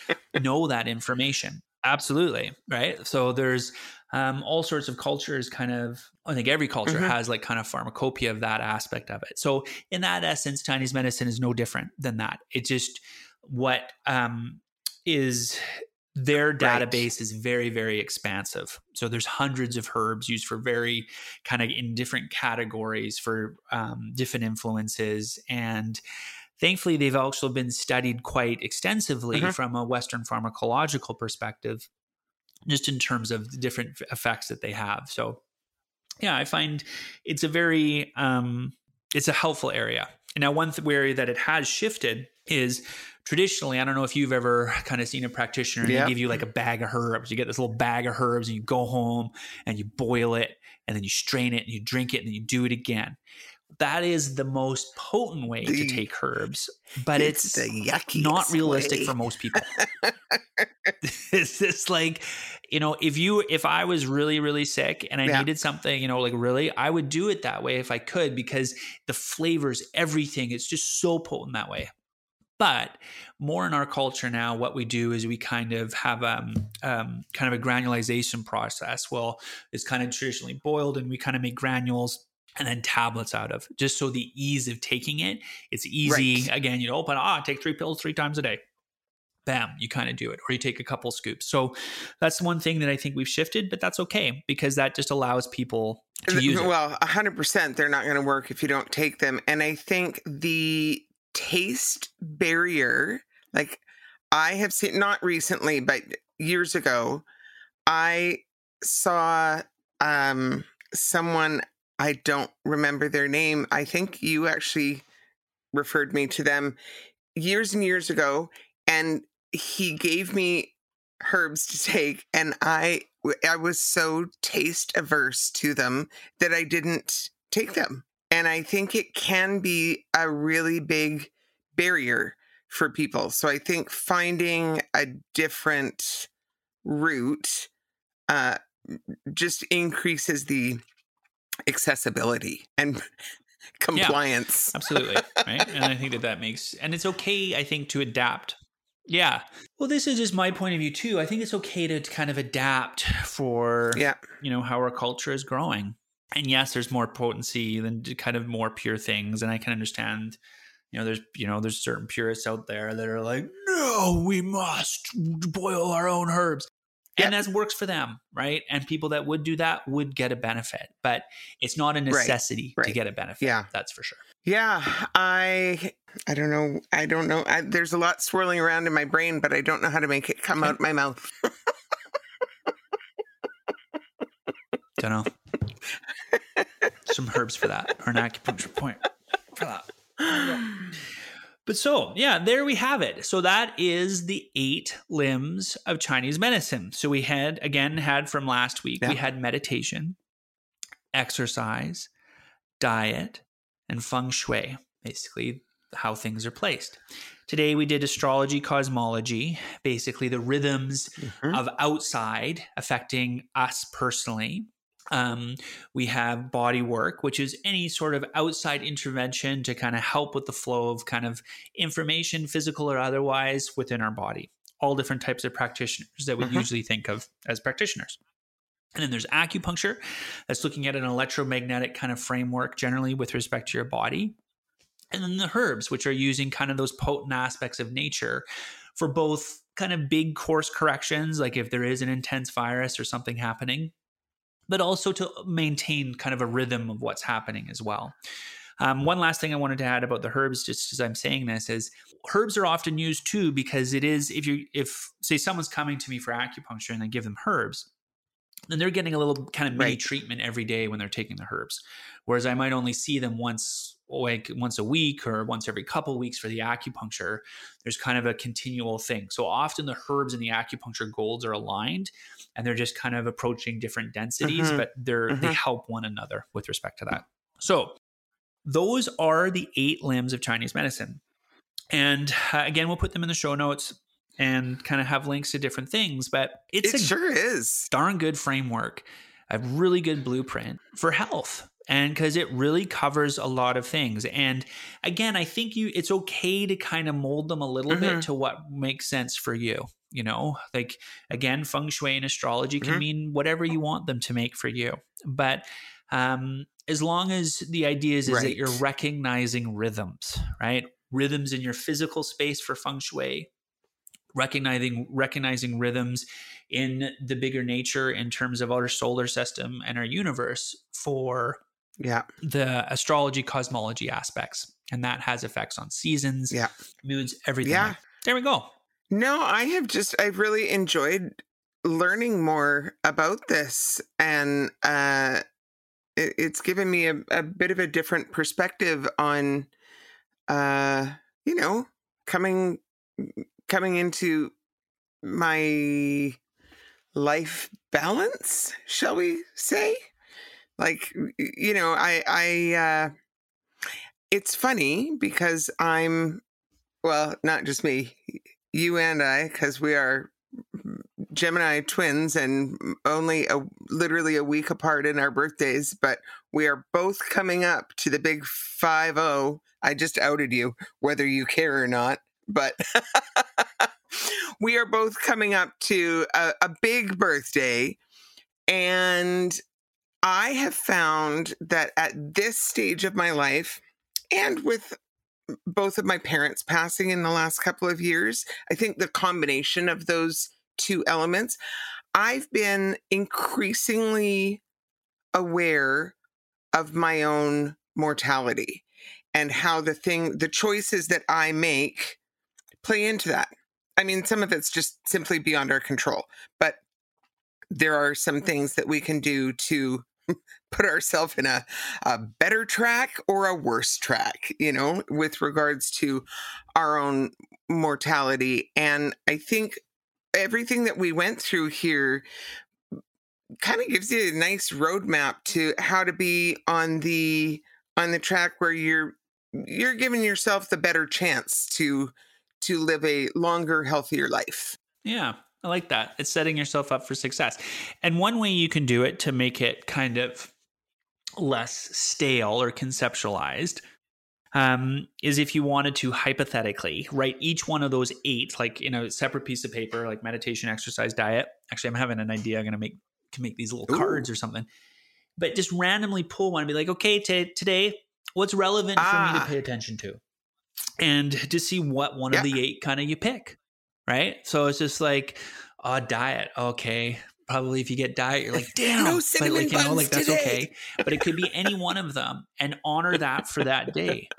know that information absolutely right so there's um, all sorts of cultures kind of i think every culture Mhm. has like kind of pharmacopoeia of that aspect of it so in that essence chinese medicine is no different than that it just what um, is their Right. database is very very expansive so there's hundreds of herbs used for very kind of in different categories for um, different influences and thankfully they've also been studied quite extensively Mhm. from a western pharmacological perspective just in terms of the different effects that they have so yeah i find it's a very um, it's a helpful area and now one th- area that it has shifted is traditionally i don't know if you've ever kind of seen a practitioner and Yeah. they give you like a bag of herbs you get this little bag of herbs and you go home and you boil it and then you strain it and you drink it and then you do it again that is the most potent way to take herbs but it's, yucky. not realistic for most people. it's just like, you know, if you if I was really really sick and I Yeah. needed something, you know, like really, I would do it that way if I could because the flavors, everything, it's just so potent that way. But more in our culture now, what we do is we kind of have um, um, kind of a granulization process. Well, it's kind of traditionally boiled, and we kind of make granules and then tablets out of just so the ease of taking it. It's easy. Right. Again, you open ah, take three pills three times a day. Bam, you kind of do it, or you take a couple scoops. So that's one thing that I think we've shifted, but that's okay because that just allows people to use it. Well, a hundred percent, they're not going to work if you don't take them. And I think the taste barrier, like I have seen, not recently, but years ago, I saw um, someone. I don't remember their name. I think you actually referred me to them years and years ago, and he gave me herbs to take, and I I was so taste averse to them that I didn't take them. And I think it can be a really big barrier for people. So I think finding a different route uh, just increases the accessibility and compliance. Absolutely. Right. and I think that that makes, and it's okay, I think, to adapt. Yeah. Well, this is just my point of view, too. I think it's okay to kind of adapt for, Yeah. you know, how our culture is growing. And yes, there's more potency than kind of more pure things. And I can understand, you know, there's, you know, there's certain purists out there that are like, no, we must boil our own herbs. And that works for them, right? And people that would do that would get a benefit, but it's not a necessity to right. get a benefit. Yeah. That's for sure. Yeah, I I don't know. I don't know. I, there's a lot swirling around in my brain, but I don't know how to make it come out my mouth. Don't know. Some herbs for that, or an acupuncture point for that. But so, yeah, there we have it. So that is the eight limbs of Chinese medicine. So we had again had from last week, we had meditation, exercise, diet, and feng shui, basically how things are placed. Today we did astrology, cosmology, basically the rhythms Mhm. of outside affecting us personally. Um, we have body work, which is any sort of outside intervention to kind of help with the flow of kind of information, physical or otherwise, within our body. All different types of practitioners that we Mhm. usually think of as practitioners. And then there's acupuncture, that's looking at an electromagnetic kind of framework, generally with respect to your body. And then the herbs, which are using kind of those potent aspects of nature for both kind of big course corrections, like if there is an intense virus or something happening, but also to maintain kind of a rhythm of what's happening as well. Um, one last thing I wanted to add about the herbs, just as I'm saying this, is herbs are often used too because it is if you if say someone's coming to me for acupuncture and I give them herbs, then they're getting a little kind of mini Right. treatment every day when they're taking the herbs. Whereas I might only see them once like once a week or once every couple weeks for the acupuncture. There's kind of a continual thing. So often the herbs and the acupuncture golds are aligned and they're just kind of approaching different densities, Mhm. but they're they Mhm. help one another with respect to that. So those are the eight limbs of Chinese medicine. And uh, again, we'll put them in the show notes and kind of have links to different things, but it's It a sure is. darn good framework, a really good blueprint for health. And because it really covers a lot of things. And again, I think you it's okay to kind of mold them a little Mhm. bit to what makes sense for you. You know, like again, feng shui and astrology can Mhm. mean whatever you want them to make for you. But um, as long as the idea is, is that you're recognizing rhythms, right? Rhythms in your physical space for feng shui, recognizing recognizing rhythms in the bigger nature in terms of our solar system and our universe for Yeah. the astrology cosmology aspects and that has effects on seasons Yeah. moods everything Yeah. like- there we go No, I have just I've really enjoyed learning more about this and uh it, it's given me a, a bit of a different perspective on uh you know coming coming into my life balance shall we say like you know i i uh it's funny because i'm well not just me you and i because we are gemini twins and only a literally a week apart in our birthdays but we are both coming up to the big 5-0 i just outed you whether you care or not but we are both coming up to a, a big birthday and i have found that at this stage of my life and with both of my parents passing in the last couple of years i think the combination of those two elements i've been increasingly aware of my own mortality and how the thing the choices that i make play into that. I mean some of it's just simply beyond our control but there are some mm. things that we can do to put ourselves in a, a better track or a worse track you know with regards to our own mortality. And i think everything that we went through here kind of gives you a nice roadmap to how to be on the on the track where you're you're giving yourself the better chance to to live a longer healthier life. Yeah, I like that. It's setting yourself up for success. And one way you can do it to make it kind of less stale or conceptualized um, is if you wanted to hypothetically write each one of those eight, like in a separate piece of paper, like meditation, exercise, diet. Actually, I'm having an idea. I'm going to make to make these little Ooh. cards or something. But just randomly pull one and be like, okay, t- today, what's relevant for me to Ah. pay attention to? And to see what one of the eight kind of you pick right? So it's just like, oh, diet. Okay. Probably if you get diet, you're like, damn. No cinnamon like, you know, like that's today. okay. But it could be any one of them and honor that for that day.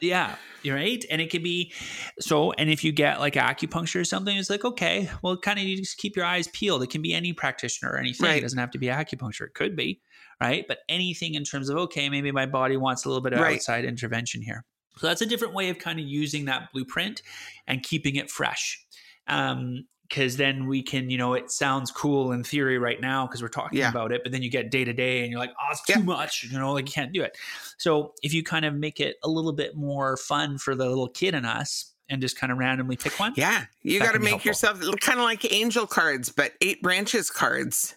Yeah. You're right. And it could be so, and if you get like acupuncture or something, it's like, okay, well, kind of you just keep your eyes peeled. It can be any practitioner or anything. It doesn't have to be acupuncture. It could be, right? But anything in terms of, okay, maybe my body wants a little bit of Right. outside intervention here. So that's a different way of kind of using that blueprint and keeping it fresh. Um, because then we can, you know, it sounds cool in theory right now because we're talking Yeah. about it, but then you get day to day and you're like, oh, it's Yeah. too much, you know, like you can't do it. So if you kind of make it a little bit more fun for the little kid in us and just kind of randomly pick one, yeah you got to make yourself kind of like angel cards but eight branches cards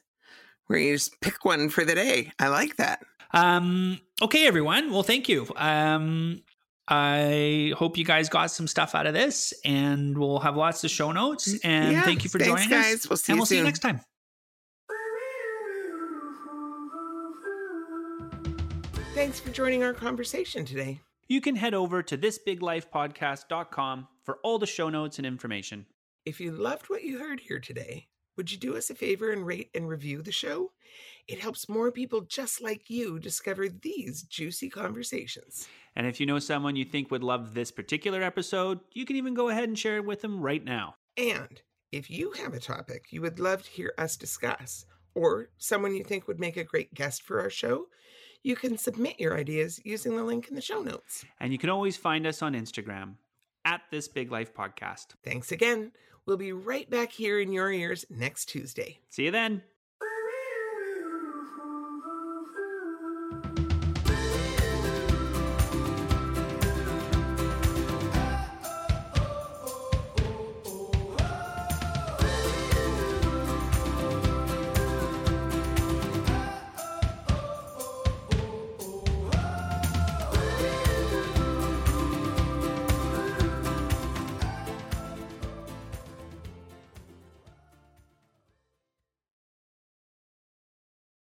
where you just pick one for the day i like that Um, okay, everyone. Well, thank you. Um, I hope you guys got some stuff out of this, and we'll have lots of show notes. Mm, and Yeah, thank you for thanks, joining guys. us. We'll see and you we'll see you next time. thanks for joining our conversation today You can head over to thisbiglifepodcast.com for all the show notes and information. If you loved what you heard here today, would you do us a favor and rate and review the show? It helps more people just like you discover these juicy conversations. And if you know someone you think would love this particular episode, you can even go ahead and share it with them right now. And if you have a topic you would love to hear us discuss, or someone you think would make a great guest for our show, you can submit your ideas using the link in the show notes. And you can always find us on Instagram at This Big Life Podcast. Thanks again. We'll be right back here in your ears next Tuesday. See you then.